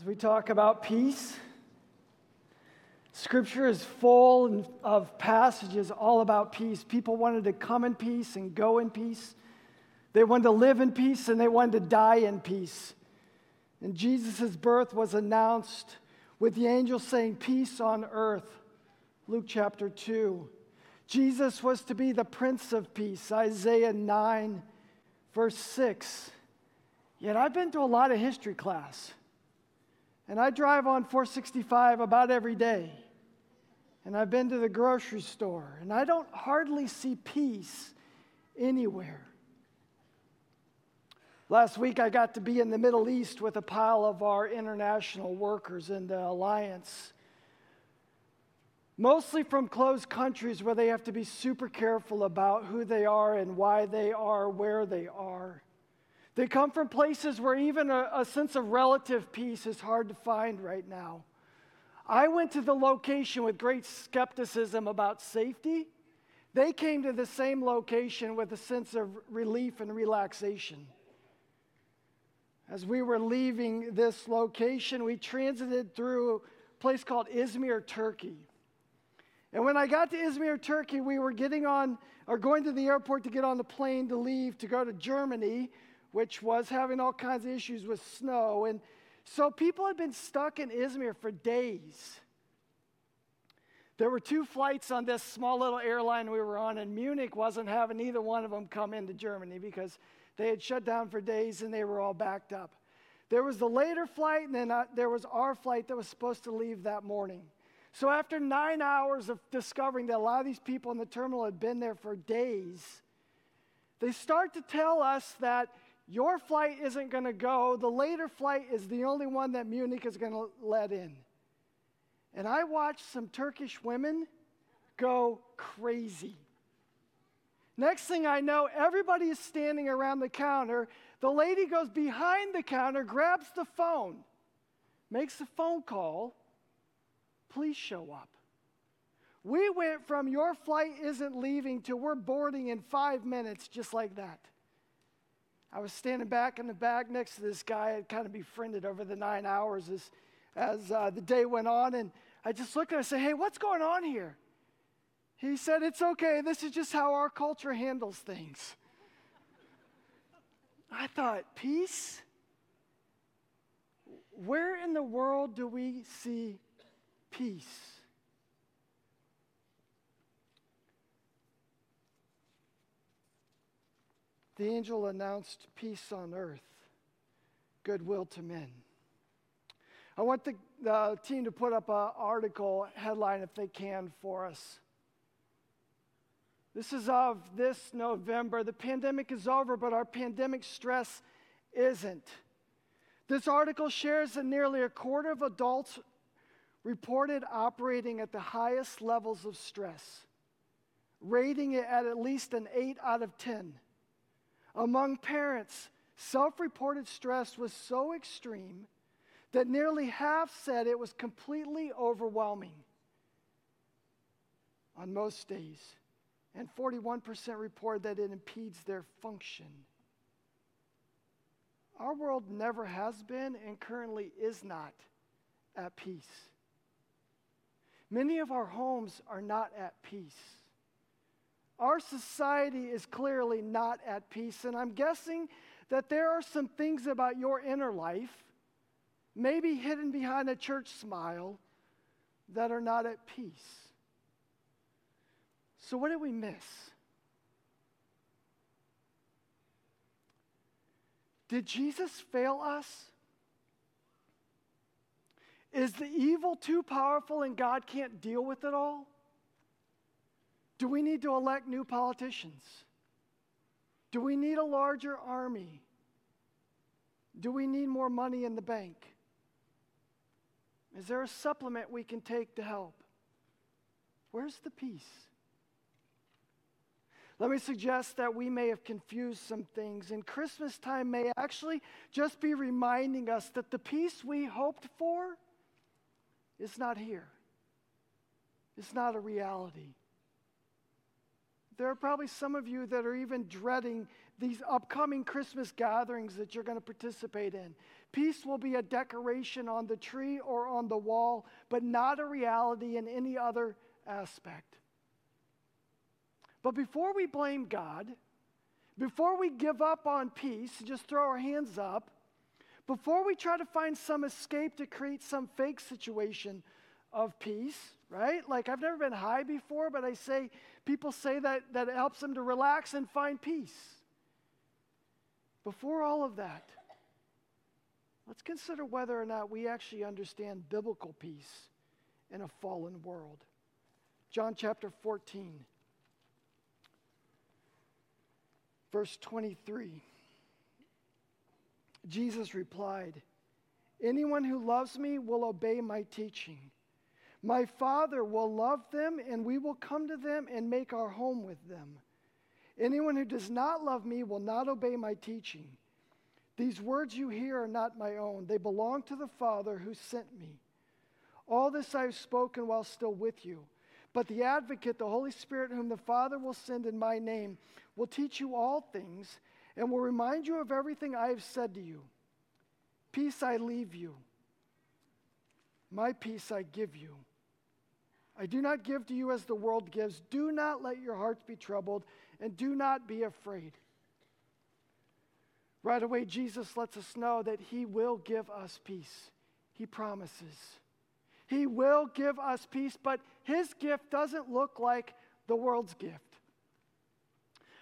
As we talk about peace, Scripture is full of passages all about peace. People wanted to come in peace and go in peace. They wanted to live in peace and they wanted to die in peace. And Jesus' birth was announced with the angel saying, Peace on earth. Luke chapter 2. Jesus was to be the Prince of Peace, Isaiah 9, verse 6. Yet I've been to a lot of history class. And I drive on 465 about every day. And I've been to the grocery store, and I don't hardly see peace anywhere. Last week, I got to be in the Middle East with a pile of our international workers in the Alliance, mostly from closed countries where they have to be super careful about who they are and why they are where they are. They come from places where even a, a sense of relative peace is hard to find right now. I went to the location with great skepticism about safety. They came to the same location with a sense of relief and relaxation. As we were leaving this location, we transited through a place called Izmir, Turkey. And when I got to Izmir, Turkey, we were getting on or going to the airport to get on the plane to leave to go to Germany, which was having all kinds of issues with snow. And so people had been stuck in Izmir for days. There were two flights on this small little airline we were on, and Munich wasn't having either one of them come into Germany because they had shut down for days and they were all backed up. There was the later flight, and then uh, there was our flight that was supposed to leave that morning. So, after nine hours of discovering that a lot of these people in the terminal had been there for days, they start to tell us that your flight isn't going to go. The later flight is the only one that Munich is going to let in. And I watched some Turkish women go crazy. Next thing I know, everybody is standing around the counter. The lady goes behind the counter, grabs the phone, makes a phone call. Please show up. We went from your flight isn't leaving to we're boarding in five minutes, just like that. I was standing back in the back next to this guy I'd kind of befriended over the nine hours as, as uh, the day went on. And I just looked at him and said, Hey, what's going on here? He said, It's okay. This is just how our culture handles things. I thought, Peace? Where in the world do we see peace? The angel announced peace on earth, goodwill to men. I want the, the team to put up an article headline, if they can, for us. This is of this November. The pandemic is over, but our pandemic stress isn't. This article shares that nearly a quarter of adults reported operating at the highest levels of stress, rating it at at least an 8 out of 10. Among parents, self reported stress was so extreme that nearly half said it was completely overwhelming on most days and 41% report that it impedes their function. Our world never has been and currently is not at peace. Many of our homes are not at peace. Our society is clearly not at peace, and I'm guessing that there are some things about your inner life, maybe hidden behind a church smile, that are not at peace. So, what did we miss? Did Jesus fail us? Is the evil too powerful and God can't deal with it all? Do we need to elect new politicians? Do we need a larger army? Do we need more money in the bank? Is there a supplement we can take to help? Where's the peace? Let me suggest that we may have confused some things, and Christmas time may actually just be reminding us that the peace we hoped for is not here. It's not a reality. There are probably some of you that are even dreading these upcoming Christmas gatherings that you're going to participate in Peace will be a decoration on the tree or on the wall, but not a reality in any other aspect. But before we blame God, before we give up on peace, just throw our hands up, before we try to find some escape to create some fake situation of peace, right? Like I've never been high before, but I say people say that that it helps them to relax and find peace. Before all of that, let's consider whether or not we actually understand biblical peace in a fallen world. John chapter 14, verse 23. Jesus replied, Anyone who loves me will obey my teaching. My Father will love them, and we will come to them and make our home with them. Anyone who does not love me will not obey my teaching. These words you hear are not my own, they belong to the Father who sent me. All this I have spoken while still with you. But the advocate, the Holy Spirit, whom the Father will send in my name, will teach you all things and will remind you of everything I have said to you. Peace I leave you, my peace I give you. I do not give to you as the world gives. Do not let your hearts be troubled, and do not be afraid. Right away, Jesus lets us know that He will give us peace. He promises. He will give us peace, but His gift doesn't look like the world's gift.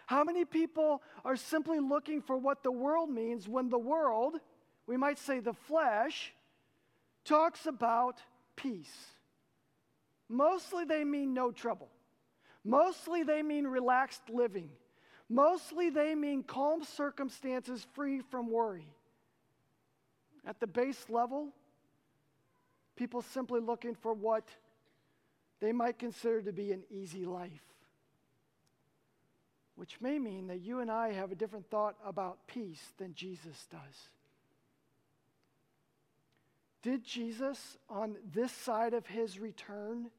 How many people are simply looking for what the world means when the world, we might say the flesh, talks about peace? Mostly they mean no trouble. Mostly they mean relaxed living. Mostly they mean calm circumstances free from worry. At the base level, people simply looking for what they might consider to be an easy life. Which may mean that you and I have a different thought about peace than Jesus does. Did Jesus, on this side of his return,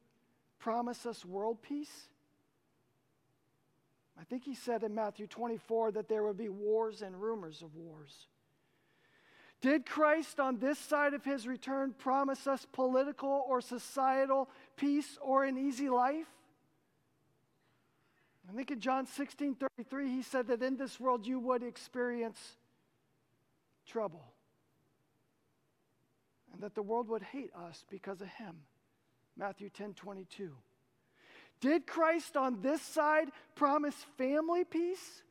promise us world peace? I think he said in Matthew 24 that there would be wars and rumors of wars. Did Christ on this side of his return promise us political or societal peace or an easy life? I think in John 16 33, he said that in this world you would experience trouble and that the world would hate us because of him. Matthew 10 22. Did Christ on this side promise family peace?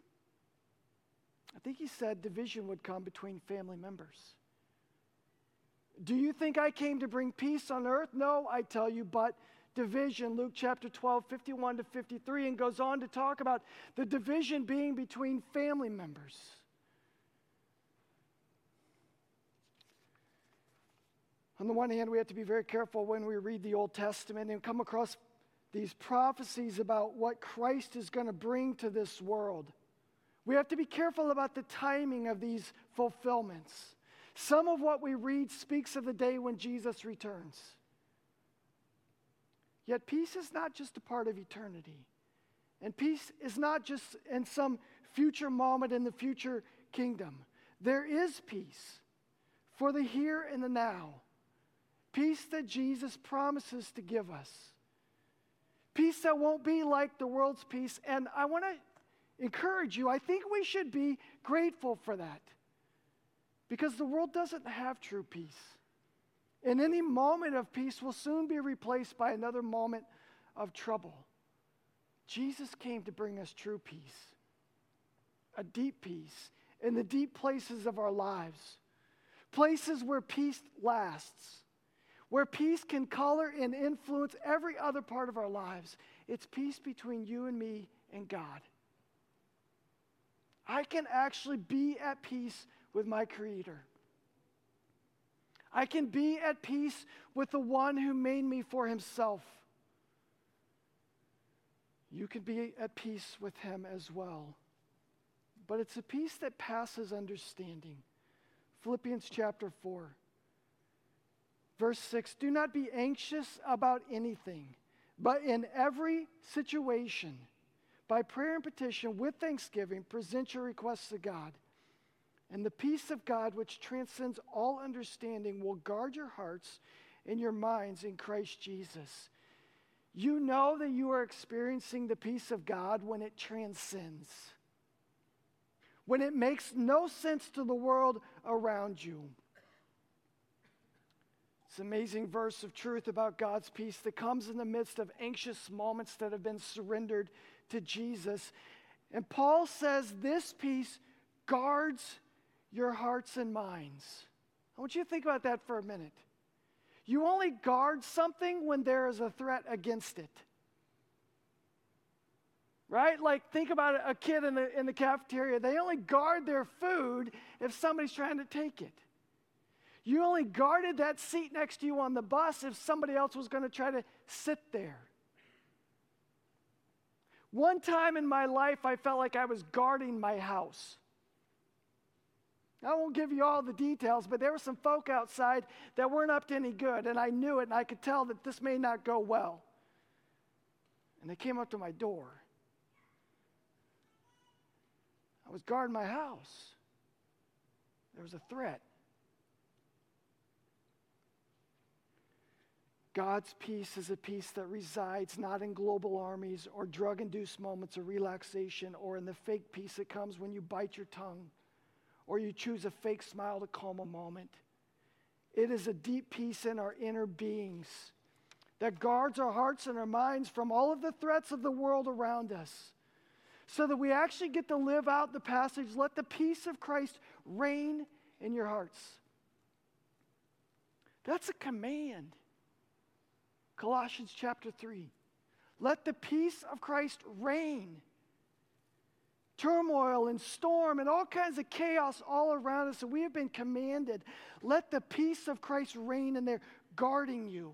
I think he said division would come between family members. Do you think I came to bring peace on earth? No, I tell you, but division. Luke chapter 12, 51 to 53, and goes on to talk about the division being between family members. On the one hand, we have to be very careful when we read the Old Testament and come across these prophecies about what Christ is going to bring to this world. We have to be careful about the timing of these fulfillments. Some of what we read speaks of the day when Jesus returns. Yet peace is not just a part of eternity. And peace is not just in some future moment in the future kingdom. There is peace for the here and the now. Peace that Jesus promises to give us. Peace that won't be like the world's peace. And I want to encourage you, I think we should be grateful for that. Because the world doesn't have true peace. And any moment of peace will soon be replaced by another moment of trouble. Jesus came to bring us true peace, a deep peace in the deep places of our lives, places where peace lasts where peace can color and influence every other part of our lives. It's peace between you and me and God. I can actually be at peace with my Creator. I can be at peace with the one who made me for himself. You can be at peace with him as well. But it's a peace that passes understanding. Philippians chapter 4. Verse 6 Do not be anxious about anything, but in every situation, by prayer and petition with thanksgiving, present your requests to God. And the peace of God, which transcends all understanding, will guard your hearts and your minds in Christ Jesus. You know that you are experiencing the peace of God when it transcends, when it makes no sense to the world around you. It's an amazing verse of truth about God's peace that comes in the midst of anxious moments that have been surrendered to Jesus. And Paul says this peace guards your hearts and minds. I want you to think about that for a minute. You only guard something when there is a threat against it. Right? Like, think about a kid in the, in the cafeteria. They only guard their food if somebody's trying to take it. You only guarded that seat next to you on the bus if somebody else was going to try to sit there. One time in my life, I felt like I was guarding my house. I won't give you all the details, but there were some folk outside that weren't up to any good, and I knew it, and I could tell that this may not go well. And they came up to my door. I was guarding my house. There was a threat. God's peace is a peace that resides not in global armies or drug induced moments of relaxation or in the fake peace that comes when you bite your tongue or you choose a fake smile to calm a moment. It is a deep peace in our inner beings that guards our hearts and our minds from all of the threats of the world around us so that we actually get to live out the passage let the peace of Christ reign in your hearts. That's a command. Colossians chapter 3. Let the peace of Christ reign turmoil and storm and all kinds of chaos all around us. And we have been commanded let the peace of Christ reign in there, guarding you.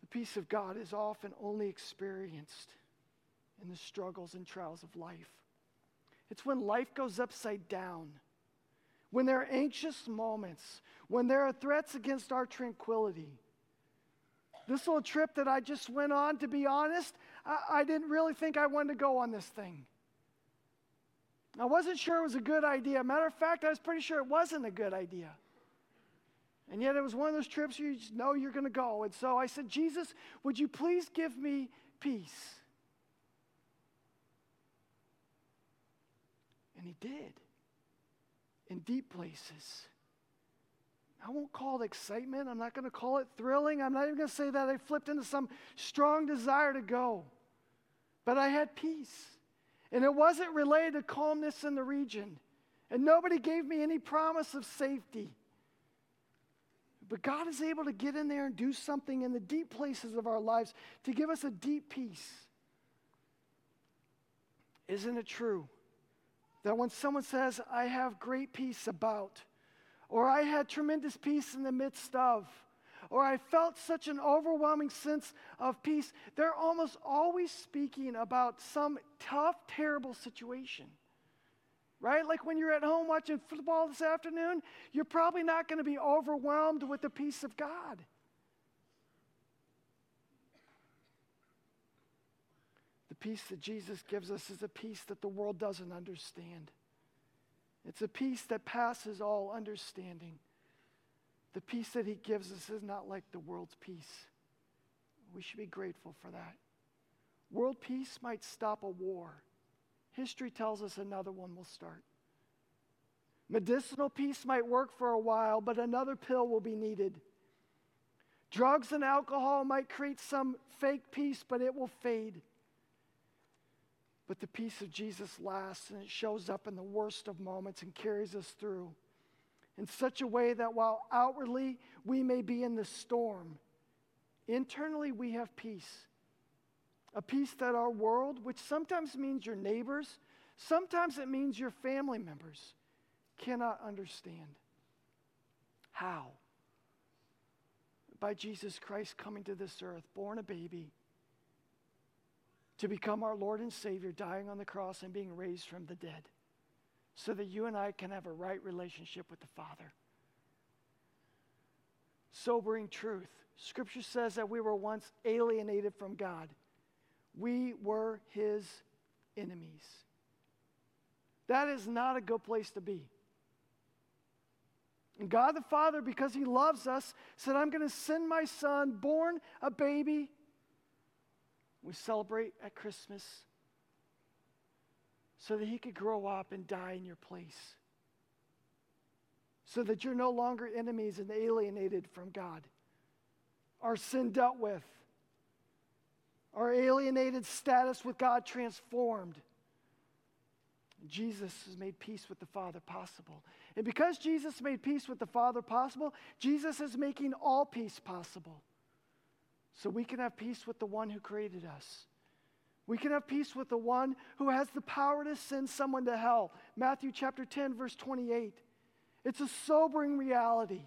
The peace of God is often only experienced in the struggles and trials of life. It's when life goes upside down, when there are anxious moments, when there are threats against our tranquility this little trip that I just went on, to be honest, I, I didn't really think I wanted to go on this thing. I wasn't sure it was a good idea. Matter of fact, I was pretty sure it wasn't a good idea. And yet it was one of those trips you know you're going to go. And so I said, Jesus, would you please give me peace? And he did in deep places. I won't call it excitement. I'm not going to call it thrilling. I'm not even going to say that I flipped into some strong desire to go. But I had peace. And it wasn't related to calmness in the region. And nobody gave me any promise of safety. But God is able to get in there and do something in the deep places of our lives to give us a deep peace. Isn't it true that when someone says, I have great peace about, or I had tremendous peace in the midst of, or I felt such an overwhelming sense of peace. They're almost always speaking about some tough, terrible situation. Right? Like when you're at home watching football this afternoon, you're probably not going to be overwhelmed with the peace of God. Peace that Jesus gives us is a peace that the world doesn't understand. It's a peace that passes all understanding. The peace that He gives us is not like the world's peace. We should be grateful for that. World peace might stop a war. History tells us another one will start. Medicinal peace might work for a while, but another pill will be needed. Drugs and alcohol might create some fake peace, but it will fade. But the peace of Jesus lasts and it shows up in the worst of moments and carries us through in such a way that while outwardly we may be in the storm, internally we have peace. A peace that our world, which sometimes means your neighbors, sometimes it means your family members, cannot understand. How? By Jesus Christ coming to this earth, born a baby to become our Lord and Savior, dying on the cross and being raised from the dead, so that you and I can have a right relationship with the Father. Sobering truth. Scripture says that we were once alienated from God, we were His enemies. That is not a good place to be. And God the Father, because He loves us, said, I'm going to send my son, born a baby. We celebrate at Christmas so that He could grow up and die in your place. So that you're no longer enemies and alienated from God. Our sin dealt with, our alienated status with God transformed. Jesus has made peace with the Father possible. And because Jesus made peace with the Father possible, Jesus is making all peace possible. So we can have peace with the one who created us. We can have peace with the one who has the power to send someone to hell. Matthew chapter 10, verse 28. It's a sobering reality.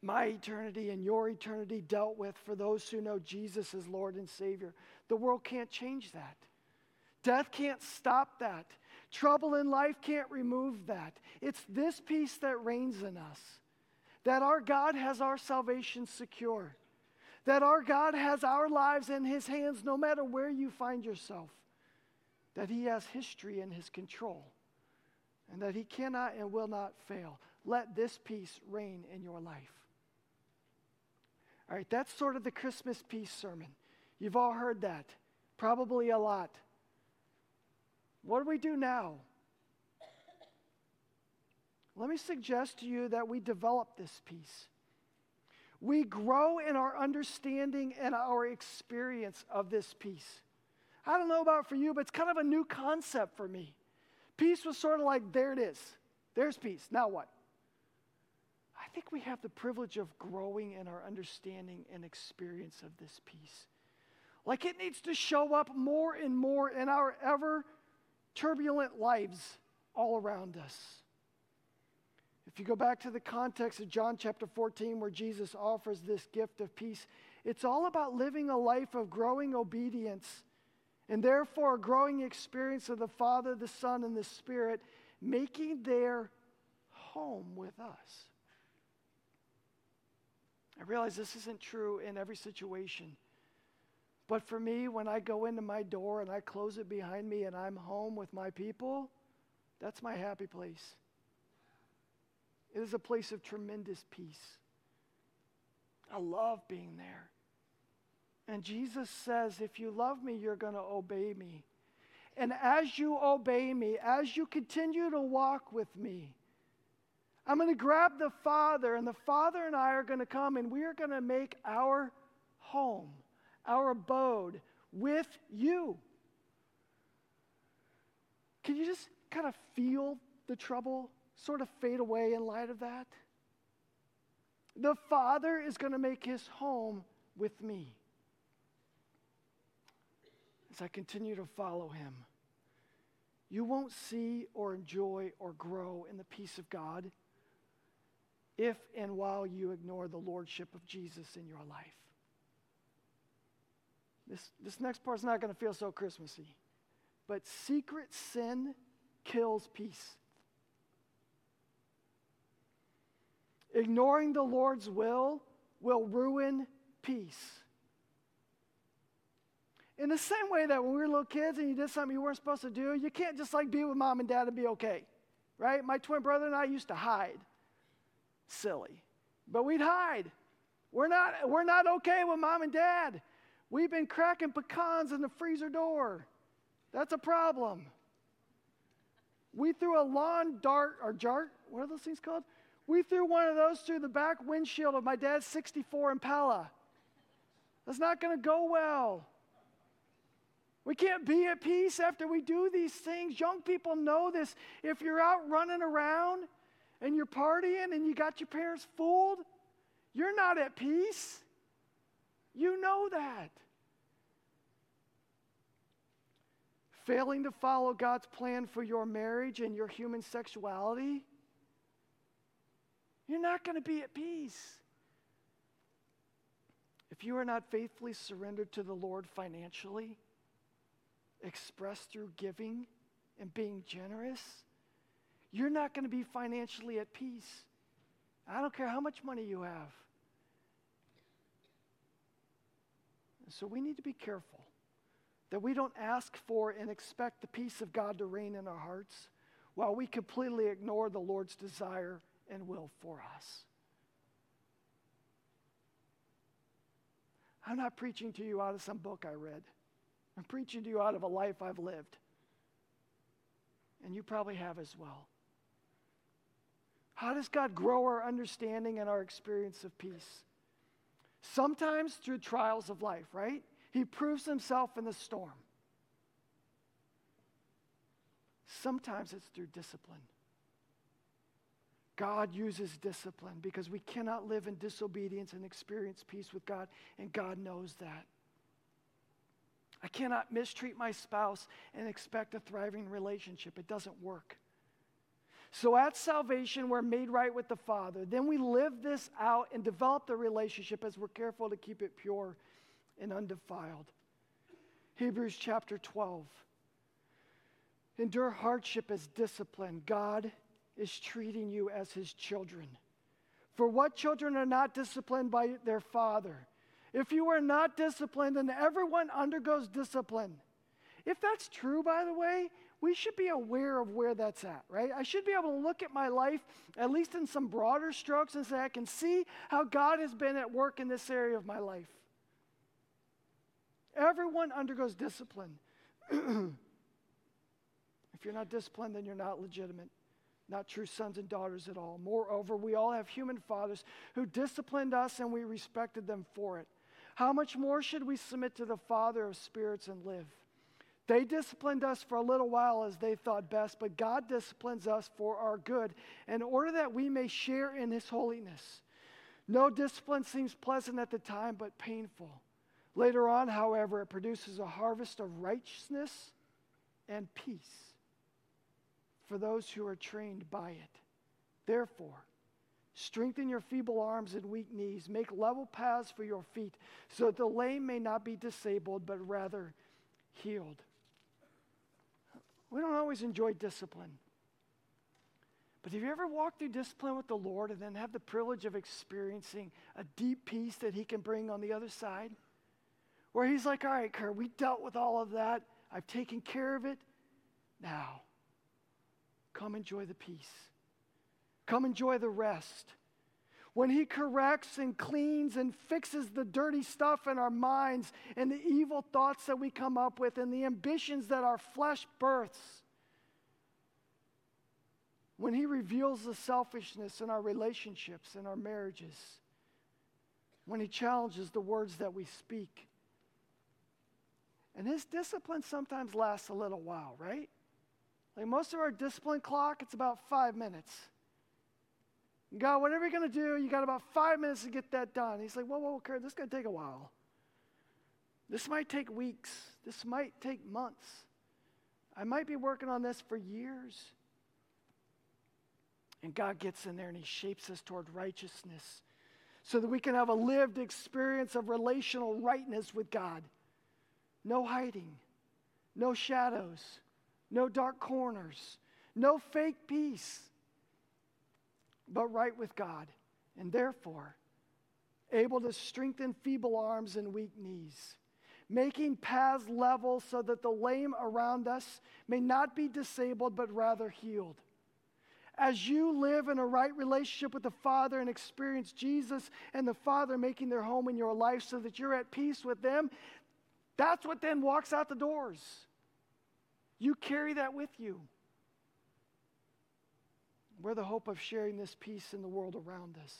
My eternity and your eternity dealt with for those who know Jesus as Lord and Savior. The world can't change that. Death can't stop that. Trouble in life can't remove that. It's this peace that reigns in us that our God has our salvation secure, that our God has our lives in His hands no matter where you find yourself, that He has history in His control, and that He cannot and will not fail. Let this peace reign in your life. All right, that's sort of the Christmas peace sermon. You've all heard that, probably a lot. What do we do now? Let me suggest to you that we develop this peace. We grow in our understanding and our experience of this peace. I don't know about for you, but it's kind of a new concept for me. Peace was sort of like, there it is. There's peace. Now what? I think we have the privilege of growing in our understanding and experience of this peace. Like it needs to show up more and more in our ever turbulent lives all around us. If you go back to the context of John chapter 14, where Jesus offers this gift of peace, it's all about living a life of growing obedience and therefore a growing experience of the Father, the Son, and the Spirit making their home with us. I realize this isn't true in every situation. But for me, when I go into my door and I close it behind me and I'm home with my people, that's my happy place. It is a place of tremendous peace. I love being there. And Jesus says, if you love me, you're going to obey me. And as you obey me, as you continue to walk with me, I'm going to grab the Father, and the Father and I are going to come, and we are going to make our home our abode with you. Can you just kind of feel the trouble sort of fade away in light of that? The Father is going to make his home with me as I continue to follow him. You won't see or enjoy or grow in the peace of God if and while you ignore the lordship of Jesus in your life. This, this next part's not going to feel so Christmassy. But secret sin kills peace. Ignoring the Lord's will will ruin peace. In the same way that when we were little kids and you did something you weren't supposed to do, you can't just like be with mom and dad and be okay, right? My twin brother and I used to hide. Silly. But we'd hide. We're not, we're not okay with mom and dad. We've been cracking pecans in the freezer door. That's a problem. We threw a lawn dart or jart, what are those things called? We threw one of those through the back windshield of my dad's 64 Impala. That's not going to go well. We can't be at peace after we do these things. Young people know this. If you're out running around and you're partying and you got your parents fooled, you're not at peace. You know that. Failing to follow God's plan for your marriage and your human sexuality, you're not going to be at peace. If you are not faithfully surrendered to the Lord financially, expressed through giving and being generous, you're not going to be financially at peace. I don't care how much money you have. So we need to be careful that we don't ask for and expect the peace of God to reign in our hearts while we completely ignore the Lord's desire and will for us. I'm not preaching to you out of some book I read. I'm preaching to you out of a life I've lived. And you probably have as well. How does God grow our understanding and our experience of peace? Sometimes through trials of life, right? He proves himself in the storm. Sometimes it's through discipline. God uses discipline because we cannot live in disobedience and experience peace with God, and God knows that. I cannot mistreat my spouse and expect a thriving relationship. It doesn't work. So at salvation, we're made right with the Father. Then we live this out and develop the relationship as we're careful to keep it pure and undefiled. Hebrews chapter 12. Endure hardship as discipline. God is treating you as his children. For what children are not disciplined by their father? If you are not disciplined, then everyone undergoes discipline. If that's true, by the way, we should be aware of where that's at, right? I should be able to look at my life, at least in some broader strokes, and say, I can see how God has been at work in this area of my life. Everyone undergoes discipline. if you're not disciplined, then you're not legitimate not true sons and daughters at all. Moreover, we all have human fathers who disciplined us and we respected them for it. How much more should we submit to the Father of spirits and live? They disciplined us for a little while as they thought best, but God disciplines us for our good in order that we may share in His holiness. No discipline seems pleasant at the time, but painful. Later on, however, it produces a harvest of righteousness and peace for those who are trained by it. Therefore, strengthen your feeble arms and weak knees. Make level paths for your feet, so that the lame may not be disabled, but rather healed. We don't always enjoy discipline. But have you ever walked through discipline with the Lord and then have the privilege of experiencing a deep peace that He can bring on the other side? Where He's like, all right, Kurt, we dealt with all of that. I've taken care of it. Now, Come enjoy the peace. Come enjoy the rest. When He corrects and cleans and fixes the dirty stuff in our minds and the evil thoughts that we come up with and the ambitions that our flesh births. When He reveals the selfishness in our relationships and our marriages. When He challenges the words that we speak. And His discipline sometimes lasts a little while, right? Like most of our discipline clock, it's about five minutes. God, whatever you're going to do, you got about five minutes to get that done. He's like, whoa, whoa, Kurt, this is going to take a while. This might take weeks. This might take months. I might be working on this for years. And God gets in there and He shapes us toward righteousness so that we can have a lived experience of relational rightness with God. No hiding, no shadows, no dark corners, no fake peace, but right with God, and therefore able to strengthen feeble arms and weak knees, making paths level so that the lame around us may not be disabled but rather healed. As you live in a right relationship with the Father and experience Jesus and the Father making their home in your life so that you're at peace with them, that's what then walks out the doors. You carry that with you. We're the hope of sharing this peace in the world around us.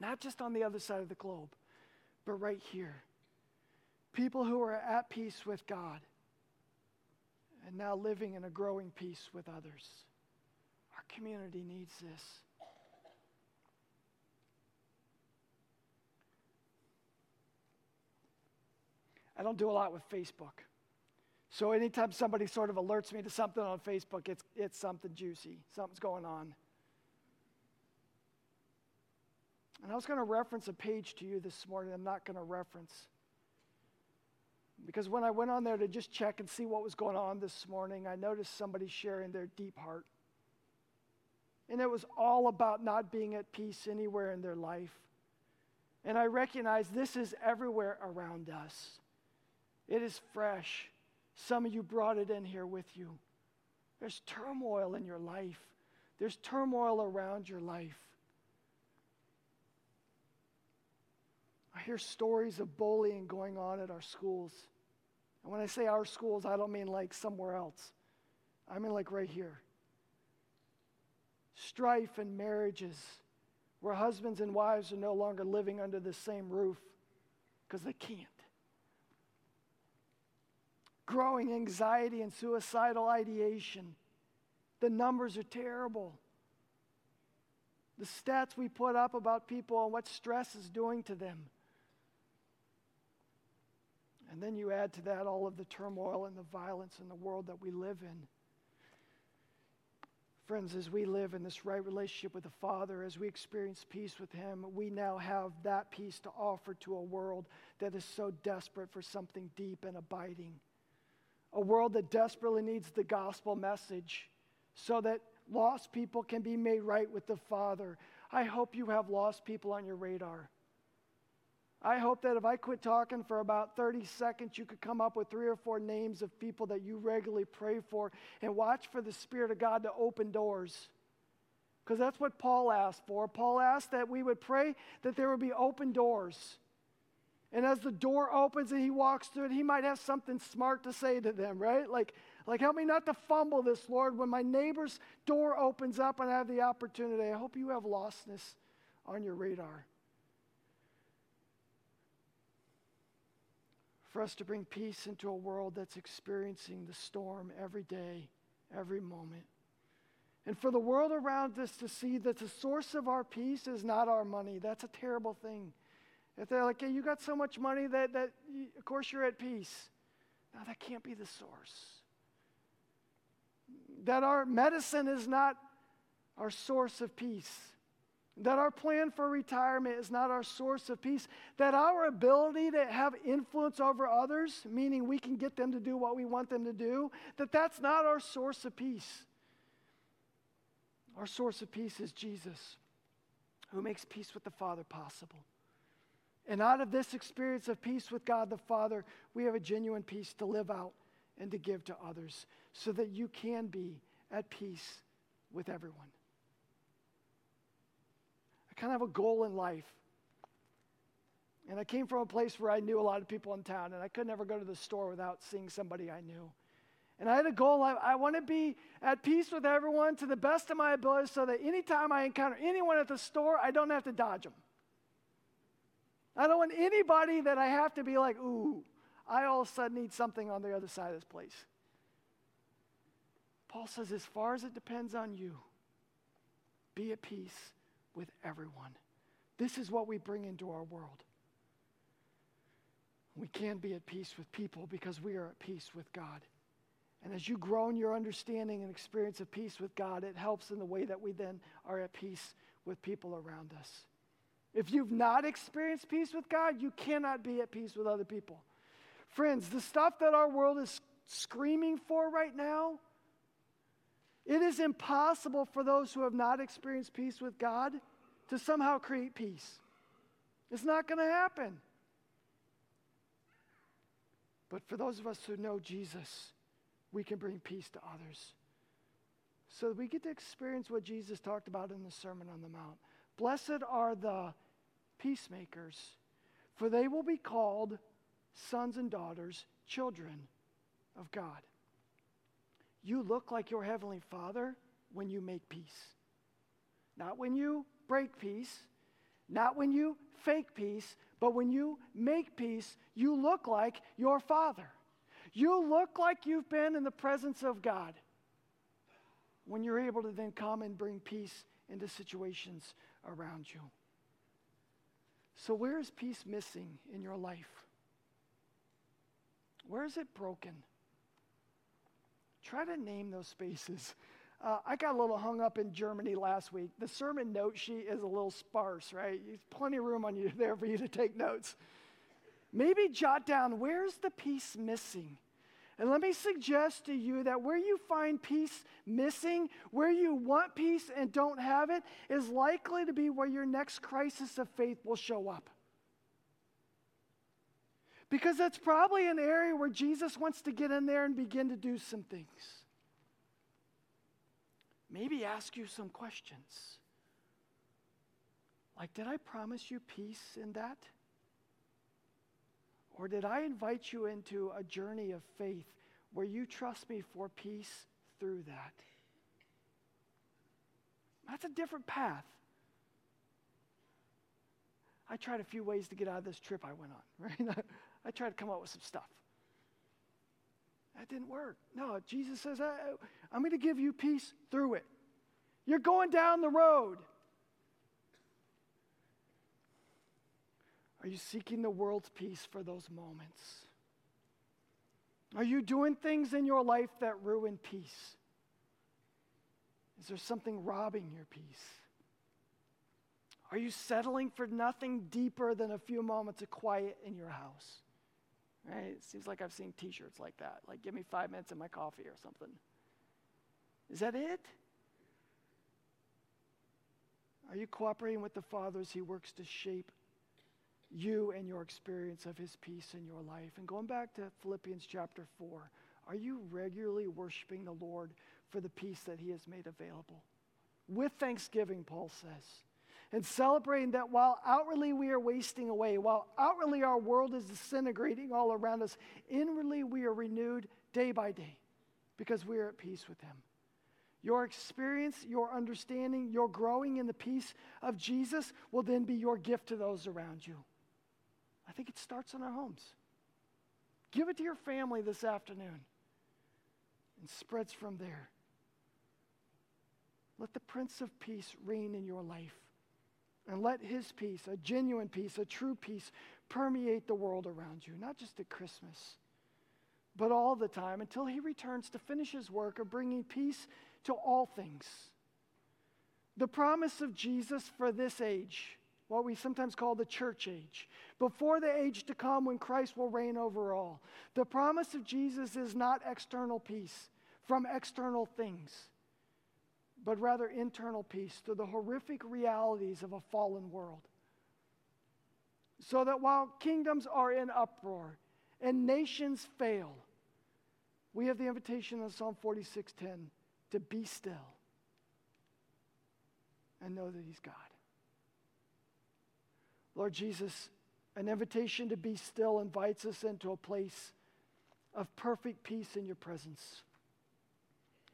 Not just on the other side of the globe, but right here. People who are at peace with God and now living in a growing peace with others. Our community needs this. I don't do a lot with Facebook. So anytime somebody sort of alerts me to something on Facebook, it's, it's something juicy, something's going on. And I was going to reference a page to you this morning, I'm not going to reference. Because when I went on there to just check and see what was going on this morning, I noticed somebody sharing their deep heart. And it was all about not being at peace anywhere in their life. And I recognize this is everywhere around us. It is fresh. Some of you brought it in here with you. There's turmoil in your life, there's turmoil around your life. I hear stories of bullying going on at our schools. And when I say our schools, I don't mean like somewhere else, I mean like right here. Strife in marriages where husbands and wives are no longer living under the same roof because they can't. Growing anxiety and suicidal ideation. The numbers are terrible. The stats we put up about people and what stress is doing to them. And then you add to that all of the turmoil and the violence in the world that we live in. Friends, as we live in this right relationship with the Father, as we experience peace with Him, we now have that peace to offer to a world that is so desperate for something deep and abiding. A world that desperately needs the gospel message so that lost people can be made right with the Father. I hope you have lost people on your radar. I hope that if I quit talking for about 30 seconds, you could come up with three or four names of people that you regularly pray for and watch for the Spirit of God to open doors. Because that's what Paul asked for. Paul asked that we would pray that there would be open doors. And as the door opens and he walks through it, he might have something smart to say to them, right? Like, like help me not to fumble this, Lord, when my neighbor's door opens up and I have the opportunity. I hope you have lostness on your radar. for us to bring peace into a world that's experiencing the storm every day, every moment. And for the world around us to see that the source of our peace is not our money. That's a terrible thing. If they're like, hey, you got so much money that, that you, of course you're at peace. Now, that can't be the source. That our medicine is not our source of peace that our plan for retirement is not our source of peace, that our ability to have influence over others, meaning we can get them to do what we want them to do, that that's not our source of peace. Our source of peace is Jesus, who makes peace with the Father possible. And out of this experience of peace with God the Father, we have a genuine peace to live out and to give to others so that you can be at peace with everyone. I kind of have a goal in life. And I came from a place where I knew a lot of people in town, and I could never go to the store without seeing somebody I knew. And I had a goal. I, I want to be at peace with everyone to the best of my ability so that anytime I encounter anyone at the store, I don't have to dodge them. I don't want anybody that I have to be like, ooh, I all of a sudden need something on the other side of this place. Paul says, as far as it depends on you, be at peace with everyone. This is what we bring into our world. We can be at peace with people because we are at peace with God. And as you grow in your understanding and experience of peace with God, it helps in the way that we then are at peace with people around us. If you've not experienced peace with God, you cannot be at peace with other people. Friends, the stuff that our world is screaming for right now, it is impossible for those who have not experienced peace with God to somehow create peace. It's not going to happen. But for those of us who know Jesus, we can bring peace to others. So we get to experience what Jesus talked about in the Sermon on the Mount. Blessed are the peacemakers, for they will be called sons and daughters, children of God. You look like your Heavenly Father when you make peace. Not when you break peace, not when you fake peace, but when you make peace, you look like your Father. You look like you've been in the presence of God when you're able to then come and bring peace into situations around you. So, where is peace missing in your life? Where is it broken? Try to name those spaces. Uh, I got a little hung up in Germany last week. The sermon note sheet is a little sparse, right? There's plenty of room on you there for you to take notes. Maybe jot down where's the peace missing? And let me suggest to you that where you find peace missing, where you want peace and don't have it, is likely to be where your next crisis of faith will show up. Because that's probably an area where Jesus wants to get in there and begin to do some things. Maybe ask you some questions. Like, did I promise you peace in that? Or did I invite you into a journey of faith where you trust me for peace through that? That's a different path. I tried a few ways to get out of this trip I went on, right? I tried to come up with some stuff. That didn't work. No, Jesus says, I, I'm going to give you peace through it. You're going down the road. Are you seeking the world's peace for those moments? Are you doing things in your life that ruin peace? Is there something robbing your peace? Are you settling for nothing deeper than a few moments of quiet in your house? Right? It seems like I've seen t shirts like that. Like, give me five minutes of my coffee or something. Is that it? Are you cooperating with the Father as He works to shape you and your experience of His peace in your life? And going back to Philippians chapter 4, are you regularly worshiping the Lord for the peace that He has made available? With thanksgiving, Paul says and celebrating that while outwardly we are wasting away, while outwardly our world is disintegrating all around us, inwardly we are renewed day by day because we are at peace with Him. Your experience, your understanding, your growing in the peace of Jesus will then be your gift to those around you. I think it starts in our homes. Give it to your family this afternoon and spreads from there. Let the Prince of Peace reign in your life. And let his peace, a genuine peace, a true peace, permeate the world around you, not just at Christmas, but all the time until he returns to finish his work of bringing peace to all things. The promise of Jesus for this age, what we sometimes call the church age, before the age to come when Christ will reign over all. The promise of Jesus is not external peace from external things but rather internal peace through the horrific realities of a fallen world. So that while kingdoms are in uproar and nations fail, we have the invitation in Psalm 46:10 to be still and know that He's God. Lord Jesus, an invitation to be still invites us into a place of perfect peace in your presence.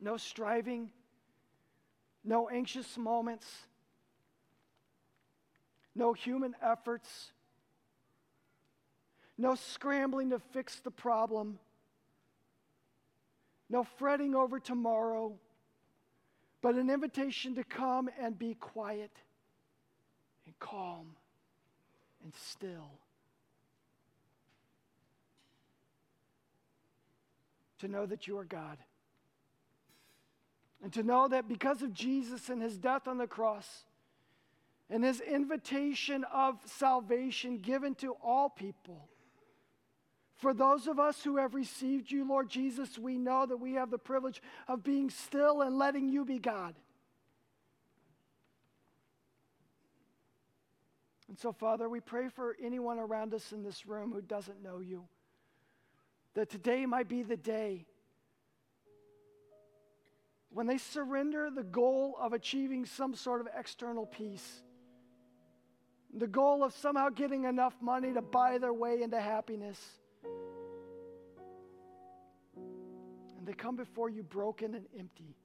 No striving, no anxious moments, no human efforts, no scrambling to fix the problem, no fretting over tomorrow, but an invitation to come and be quiet and calm and still. To know that you are God. And to know that because of Jesus and his death on the cross and his invitation of salvation given to all people, for those of us who have received you, Lord Jesus, we know that we have the privilege of being still and letting you be God. And so, Father, we pray for anyone around us in this room who doesn't know you, that today might be the day when they surrender the goal of achieving some sort of external peace, the goal of somehow getting enough money to buy their way into happiness, and they come before you broken and empty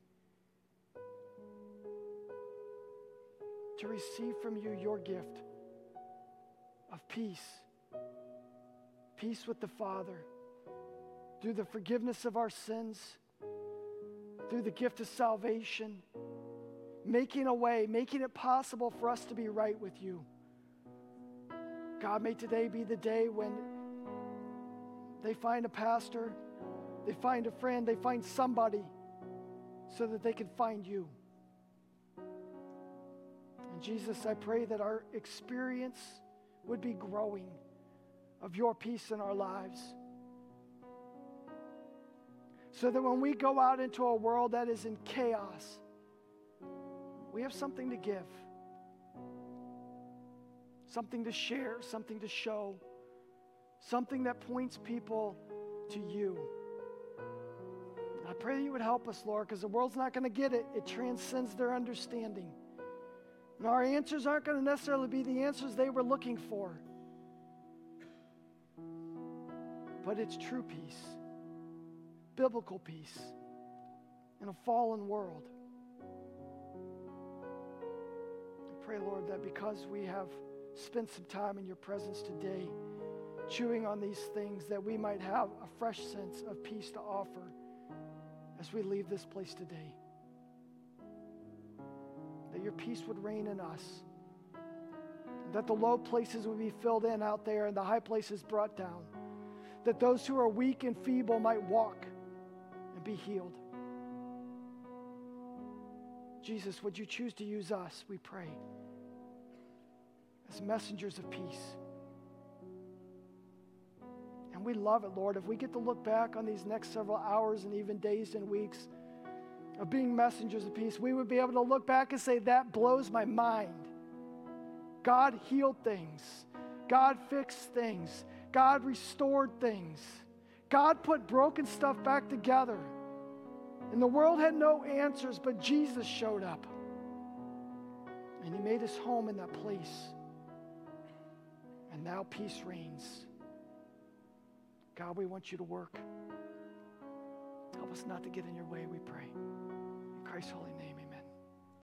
to receive from you your gift of peace, peace with the Father through the forgiveness of our sins through the gift of salvation, making a way, making it possible for us to be right with you. God, may today be the day when they find a pastor, they find a friend, they find somebody so that they can find you. And Jesus, I pray that our experience would be growing of your peace in our lives so that when we go out into a world that is in chaos, we have something to give, something to share, something to show, something that points people to you. I pray that you would help us, Lord, because the world's not going to get it. It transcends their understanding. And our answers aren't going to necessarily be the answers they were looking for. But it's true peace, biblical peace in a fallen world. I pray, Lord, that because we have spent some time in your presence today, chewing on these things, that we might have a fresh sense of peace to offer as we leave this place today. That your peace would reign in us. That the low places would be filled in out there and the high places brought down. That those who are weak and feeble might walk and be healed. Jesus, would you choose to use us, we pray, as messengers of peace? And we love it, Lord. If we get to look back on these next several hours and even days and weeks of being messengers of peace, we would be able to look back and say, That blows my mind. God healed things, God fixed things, God restored things, God put broken stuff back together. And the world had no answers, but Jesus showed up. And he made his home in that place. And now peace reigns. God, we want you to work. Help us not to get in your way, we pray. In Christ's holy name,